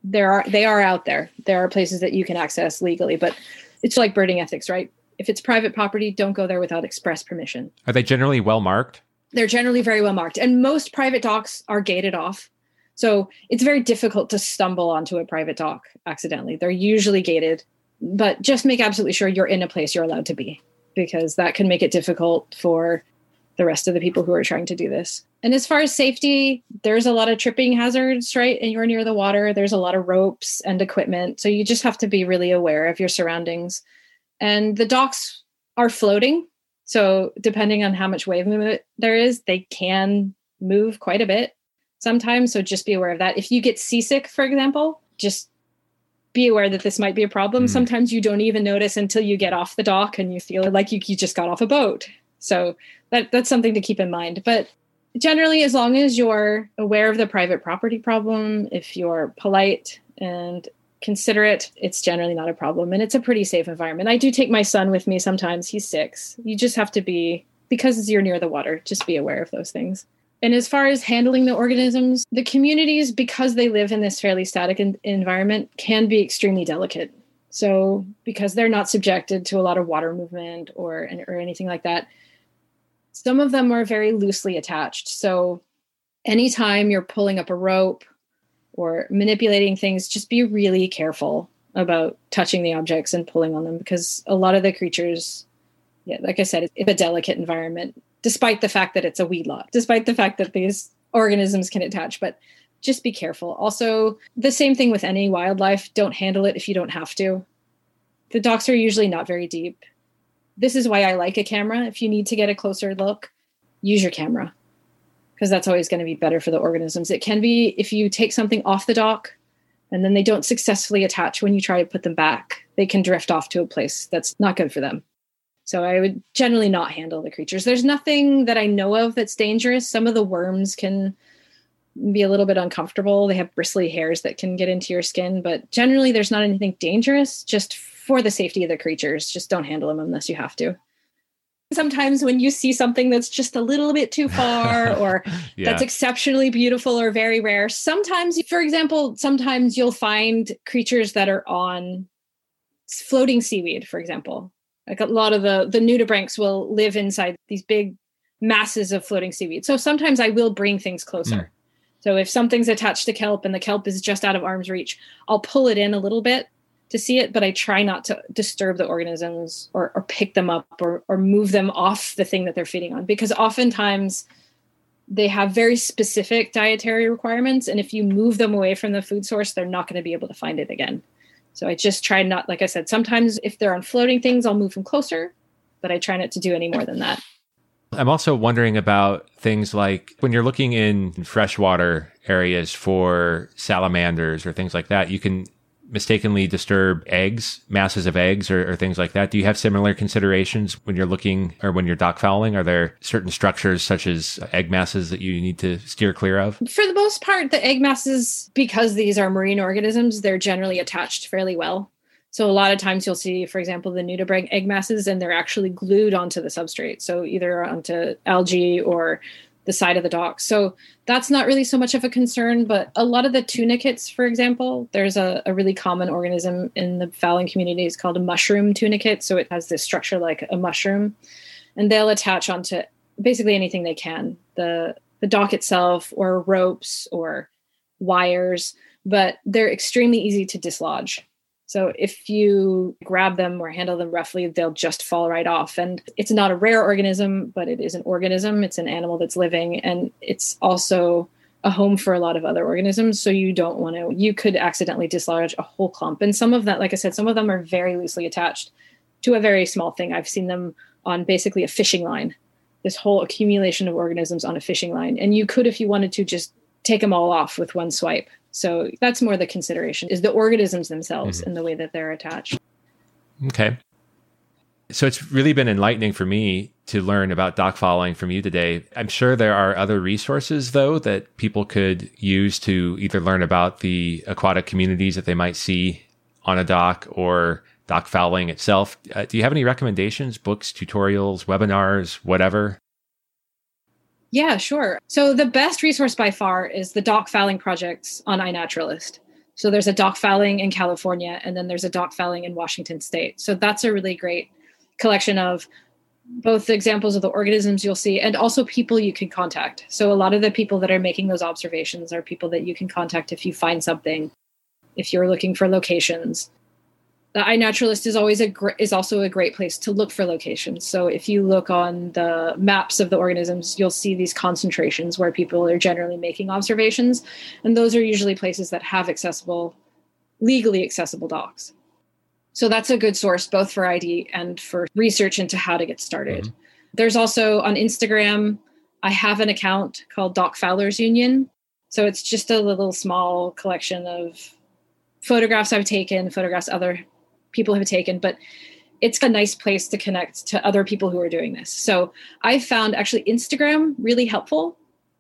S3: there are they are out there. There are places that you can access legally, but it's like birding ethics, right? If it's private property, don't go there without express permission.
S2: Are they generally well marked?
S3: They're generally very well marked, and most private docks are gated off so it's very difficult to stumble onto a private dock accidentally. They're usually gated, but just make absolutely sure you're in a place you're allowed to be because that can make it difficult for the rest of the people who are trying to do this. And as far as safety, there's a lot of tripping hazards, right? And you're near the water, there's a lot of ropes and equipment. So you just have to be really aware of your surroundings. And the docks are floating. So depending on how much wave movement there is, they can move quite a bit sometimes. So just be aware of that. If you get seasick, for example, just be aware that this might be a problem. Mm. Sometimes you don't even notice until you get off the dock and you feel like you, you just got off a boat. So that that's something to keep in mind. But generally, as long as you're aware of the private property problem, if you're polite and considerate, it's generally not a problem. And it's a pretty safe environment. I do take my son with me sometimes. He's six. You just have to be, because you're near the water, just be aware of those things. And as far as handling the organisms, the communities, because they live in this fairly static in- environment, can be extremely delicate. So, because they're not subjected to a lot of water movement or or anything like that, Some of them are very loosely attached. So anytime you're pulling up a rope or manipulating things, just be really careful about touching the objects and pulling on them because a lot of the creatures, yeah, like I said, it's a delicate environment, despite the fact that it's a weed lot, despite the fact that these organisms can attach. But just be careful. Also, the same thing with any wildlife don't handle it if you don't have to. The docks are usually not very deep. This is why I like a camera. If you need to get a closer look, use your camera because that's always going to be better for the organisms. It can be if you take something off the dock and then they don't successfully attach when you try to put them back, they can drift off to a place that's not good for them. So I would generally not handle the creatures. There's nothing that I know of that's dangerous. Some of the worms can be a little bit uncomfortable. They have bristly hairs that can get into your skin, but generally there's not anything dangerous just for the safety of the creatures. Just don't handle them unless you have to sometimes when you see something that's just a little bit too far or yeah. that's exceptionally beautiful or very rare sometimes for example sometimes you'll find creatures that are on floating seaweed for example like a lot of the the nudibranchs will live inside these big masses of floating seaweed so sometimes i will bring things closer mm. so if something's attached to kelp and the kelp is just out of arm's reach i'll pull it in a little bit to see it, but I try not to disturb the organisms or, or pick them up or, or move them off the thing that they're feeding on because oftentimes they have very specific dietary requirements. And if you move them away from the food source, they're not going to be able to find it again. So I just try not, like I said, sometimes if they're on floating things, I'll move them closer, but I try not to do any more than that.
S2: I'm also wondering about things like when you're looking in freshwater areas for salamanders or things like that, you can mistakenly disturb eggs, masses of eggs, or, or, things like that? Do you have similar considerations when you're looking or when you're dock fouling? Are there certain structures such as uh, egg masses that you need to steer clear of?
S3: For the most part, the egg masses, because these are marine organisms, they're generally attached fairly well. So a lot of times you'll see, for example, the nudibranch egg masses, and they're actually glued onto the substrate. So either onto algae or the side of the dock. So that's not really so much of a concern. But a lot of the tunicates, for example, there's a, a really common organism in the fouling community. It's called a mushroom tunicate. So it has this structure like a mushroom, and they'll attach onto basically anything they can the the dock itself, or ropes, or wires. But they're extremely easy to dislodge. So if you grab them or handle them roughly, they'll just fall right off. And it's not a rare organism, but it is an organism. It's an animal that's living, and it's also a home for a lot of other organisms. So you don't want to, you could accidentally dislodge a whole clump. And some of that, like I said, some of them are very loosely attached to a very small thing. I've seen them on basically a fishing line, this whole accumulation of organisms on a fishing line. And you could, if you wanted to, just take them all off with one swipe. So that's more the consideration is the organisms themselves mm-hmm. and the way that they're attached.
S2: Okay. So it's really been enlightening for me to learn about dock fouling from you today. I'm sure there are other resources though that people could use to either learn about the aquatic communities that they might see on a dock or dock fouling itself. Uh, do you have any recommendations, books, tutorials, webinars, whatever?
S3: Yeah, sure. So the best resource by far is the dock fouling projects on iNaturalist. So there's a dock fouling in California, and then there's a dock fouling in Washington State. So that's a really great collection of both examples of the organisms you'll see and also people you can contact. So a lot of the people that are making those observations are people that you can contact if you find something, if you're looking for locations the iNaturalist is always a gr- is also a great place to look for locations. So if you look on the maps of the organisms, you'll see these concentrations where people are generally making observations, and those are usually places that have accessible, legally accessible docks. So that's a good source both for ID and for research into how to get started. Mm-hmm. There's also on Instagram, I have an account called Dock Foulers Union. So it's just a little small collection of photographs I've taken, photographs other people have taken, but it's a nice place to connect to other people who are doing this. So I found actually Instagram really helpful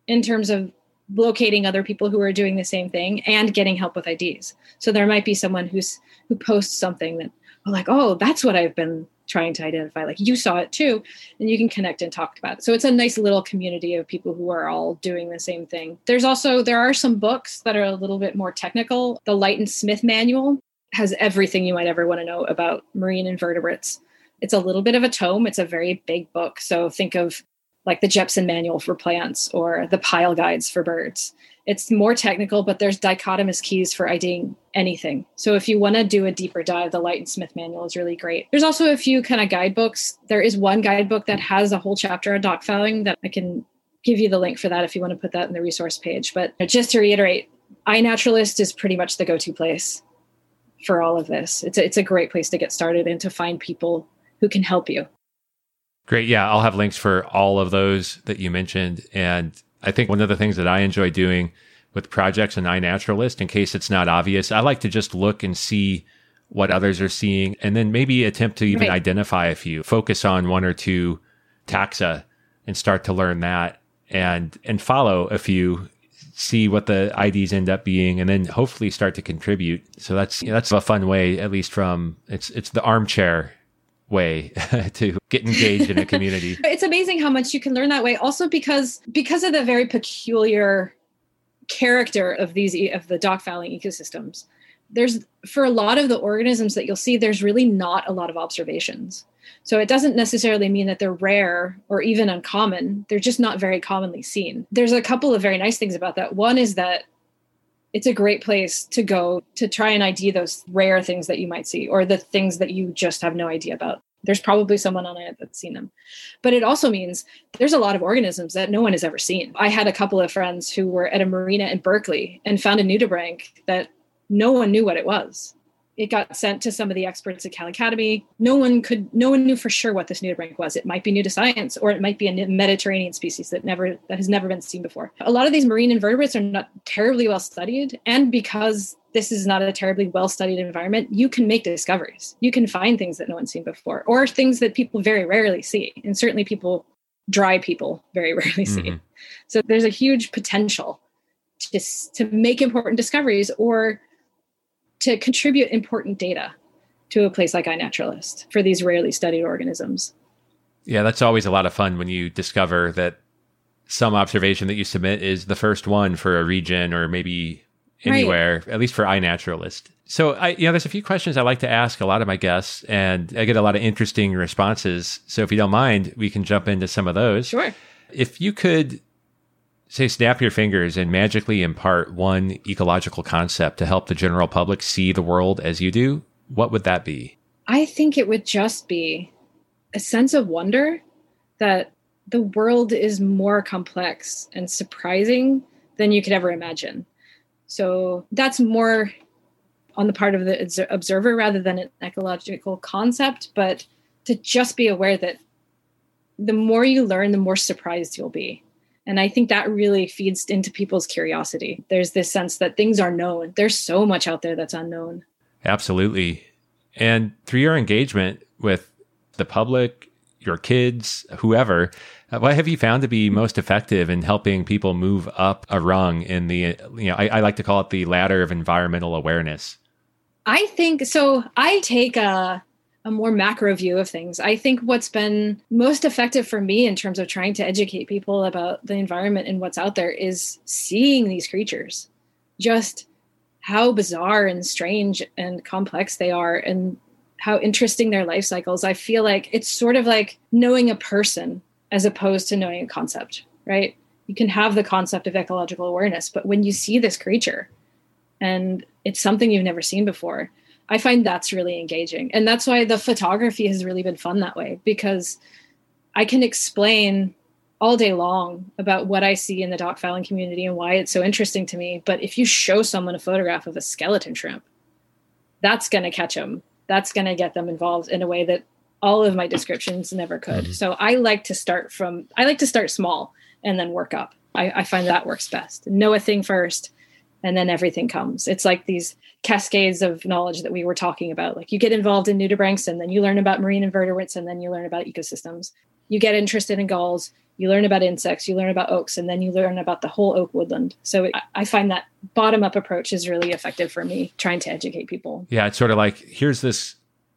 S3: in terms of locating other people who are doing the same thing and getting help with IDs. So there might be someone who's who posts something that oh like, oh, that's what I've been trying to identify. Like you saw it too, and you can connect and talk about it. So it's a nice little community of people who are all doing the same thing. There's also there are some books that are a little bit more technical. The Light and Smith manual has everything you might ever want to know about marine invertebrates. It's a little bit of a tome, it's a very big book. So think of like the Jepson manual for plants or the Pyle guides for birds. It's more technical, but there's dichotomous keys for IDing anything. So if you want to do a deeper dive, the Light and Smith manual is really great. There's also a few kind of guidebooks. There is one guidebook that has a whole chapter on dock fouling that I can give you the link for that if you want to put that in the resource page. But just to reiterate, iNaturalist is pretty much the go-to place for all of this. It's a, it's a great place to get started and to find people who can help you.
S2: Great. Yeah, I'll have links for all of those that you mentioned. And I think one of the things that I enjoy doing with projects in iNaturalist, in case it's not obvious, I like to just look and see what others are seeing and then maybe attempt to even right. identify a few, focus on one or two taxa and start to learn that and and follow a few see what the IDs end up being, and then hopefully start to contribute. So that's that's a fun way, at least from it's it's the armchair way to get engaged in a community.
S3: it's amazing how much you can learn that way. Also because because of the very peculiar character of these of the dock fouling ecosystems. There's for a lot of the organisms that you'll see, there's really not a lot of observations. So it doesn't necessarily mean that they're rare or even uncommon. They're just not very commonly seen. There's a couple of very nice things about that. One is that it's a great place to go to try and ID those rare things that you might see or the things that you just have no idea about. There's probably someone on it that's seen them. But it also means there's a lot of organisms that no one has ever seen. I had a couple of friends who were at a marina in Berkeley and found a nudibranch that no one knew what it was it got sent to some of the experts at Cal Academy. No one could, no one knew for sure what this nudibranch was. It might be new to science, or it might be a Mediterranean species that never that has never been seen before. A lot of these marine invertebrates are not terribly well studied, and because this is not a terribly well studied environment, you can make discoveries. You can find things that no one's seen before, or things that people very rarely see, and certainly people, dry people, very rarely see. Mm-hmm. So there's a huge potential to to make important discoveries or to contribute important data to a place like iNaturalist for these rarely studied organisms.
S2: Yeah, that's always a lot of fun when you discover that some observation that you submit is the first one for a region or maybe anywhere, right. at least for iNaturalist. So, I, you know, there's a few questions I like to ask a lot of my guests, and I get a lot of interesting responses. So, if you don't mind, we can jump into some of those.
S3: Sure.
S2: If you could say snap your fingers and magically impart one ecological concept to help the general public see the world as you do, what would that be?
S3: I think it would just be a sense of wonder that the world is more complex and surprising than you could ever imagine. So that's more on the part of the observer rather than an ecological concept, but to just be aware that the more you learn, the more surprised you'll be. And I think that really feeds into people's curiosity. There's this sense that things are known. There's so much out there that's unknown.
S2: Absolutely. And through your engagement with the public, your kids, whoever, uh, what have you found to be most effective in helping people move up a rung in the, you know, I, I like to call it the ladder of environmental awareness?
S3: I think so. I take a a more macro view of things. I think what's been most effective for me in terms of trying to educate people about the environment and what's out there is seeing these creatures, just how bizarre and strange and complex they are, and how interesting their life cycles. I feel like it's sort of like knowing a person as opposed to knowing a concept, right? You can have the concept of ecological awareness, but when you see this creature and it's something you've never seen before, I find that's really engaging. And that's why the photography has really been fun that way because I can explain all day long about what I see in the dock fouling community and why it's so interesting to me. But if you show someone a photograph of a skeleton shrimp, that's going to catch them. That's going to get them involved in a way that all of my descriptions never could. Mm-hmm. So I like to start from, I like to start small and then work up. I, I find that works best. Know a thing first and then everything comes. It's like these cascades of knowledge that we were talking about. Like you get involved in nudibranchs and then you learn about marine invertebrates and then you learn about ecosystems. You get interested in gulls, you learn about insects, you learn about oaks, and then you learn about the whole oak woodland. So it, I find that bottom up approach is really effective for me trying to educate people.
S2: Yeah, it's sort of like here's this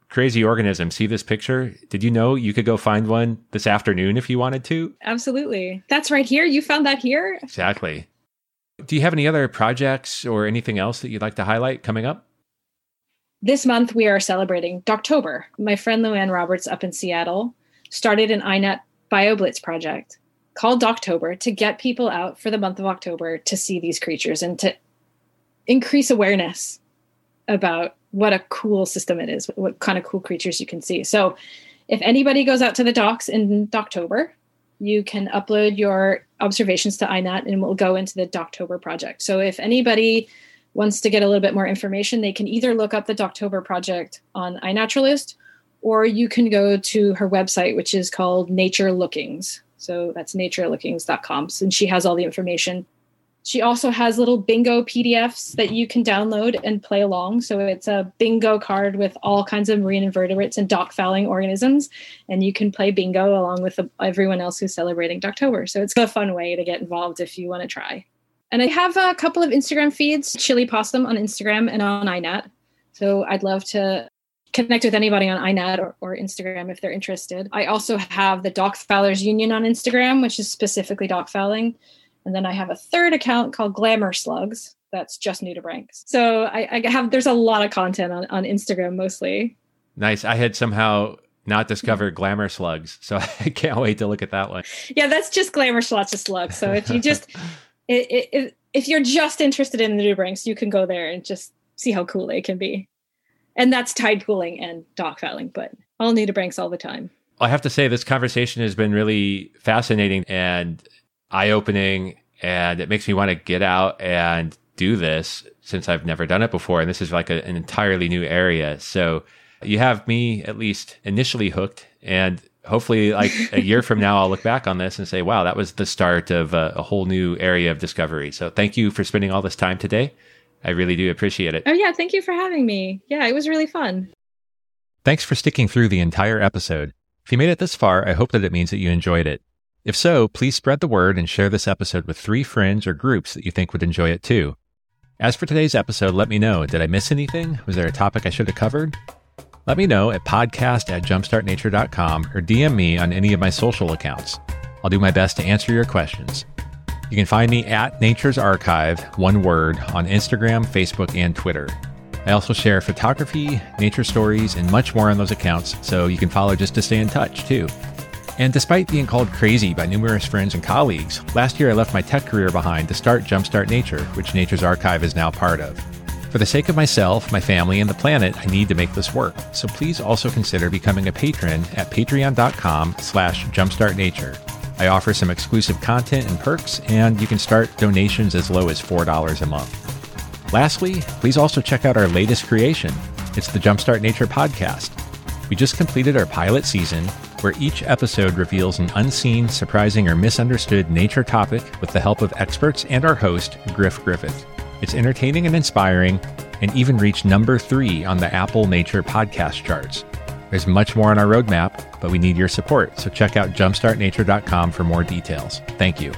S2: crazy organism. See this picture? Did you know you could go find one this afternoon if you wanted to?
S3: Absolutely. That's right here. You found that here?
S2: Exactly. Do you have any other projects or anything else that you'd like to highlight coming up?
S3: This month, we are celebrating Doctober. My friend Luann Roberts up in Seattle started an iNat BioBlitz project. called Doctober to get people out for the month of October to see these creatures and to increase awareness about what a cool system it is, what kind of cool creatures you can see. So, if anybody goes out to the docks in October, you can upload your observations to INAT and we'll go into the Doctober project. So, if anybody wants to get a little bit more information, they can either look up the Doctober project on iNaturalist or you can go to her website, which is called Nature Lookings. So that's naturelookings.com. And she has all the information. She also has little bingo PDFs that you can download and play along. So it's a bingo card with all kinds of marine invertebrates and dock fouling organisms. And you can play bingo along with everyone else who's celebrating Doctober. So it's a fun way to get involved if you want to try. And I have a couple of Instagram feeds, Chili Possum on Instagram and on INAT. So I'd love to connect with anybody on INAT or, or, Instagram if they're interested. I also have the Dock Foulers Union on Instagram, which is specifically dock fouling. And then I have a third account called Glamour Slugs. That's just nudibranchs. So I, I have there's a lot of content on, on Instagram mostly.
S2: Nice. I had somehow not discovered glamour slugs, so I can't wait to look at that one.
S3: Yeah, that's just glamour slugs, slugs. So if you just it, it, if you're just interested in the nudibranchs, you can go there and just see how cool they can be and that's tide pooling and dock fouling, but all nudibranchs all the time.
S2: I have to say, this conversation has been really fascinating and eye opening, and it makes me want to get out and do this since I've never done it before. And this is like a, an entirely new area. So you have me at least initially hooked, and hopefully, like a year from now, I'll look back on this and say, wow, that was the start of a, a whole new area of discovery. So thank you for spending all this time today. I really do appreciate it.
S3: Oh, yeah. Thank you for having me. Yeah, it was really fun.
S2: Thanks for sticking through the entire episode. If you made it this far, I hope that it means that you enjoyed it. If so, please spread the word and share this episode with three friends or groups that you think would enjoy it too. As for today's episode, let me know. Did I miss anything? Was there a topic I should have covered? Let me know at podcast at jumpstartnature.com or DM me on any of my social accounts. I'll do my best to answer your questions. You can find me at Nature's Archive, one word, on Instagram, Facebook, and Twitter. I also share photography, nature stories, and much more on those accounts, so you can follow just to stay in touch, too. And despite being called crazy by numerous friends and colleagues, last year I left my tech career behind to start Jumpstart Nature, which Nature's Archive is now part of. For the sake of myself, my family, and the planet, I need to make this work. So please also consider becoming a patron at patreon.com slash jumpstartnature. I offer some exclusive content and perks, and you can start donations as low as $4 a month. Lastly, please also check out our latest creation. It's the Jumpstart Nature podcast. We just completed our pilot season, where each episode reveals an unseen, surprising, or misunderstood nature topic with the help of experts and our host, Griff Griffith. It's entertaining and inspiring, and even reached number three on the Apple Nature podcast charts. There's much more on our roadmap, but we need your support. So check out jumpstartnature.com for more details. Thank you.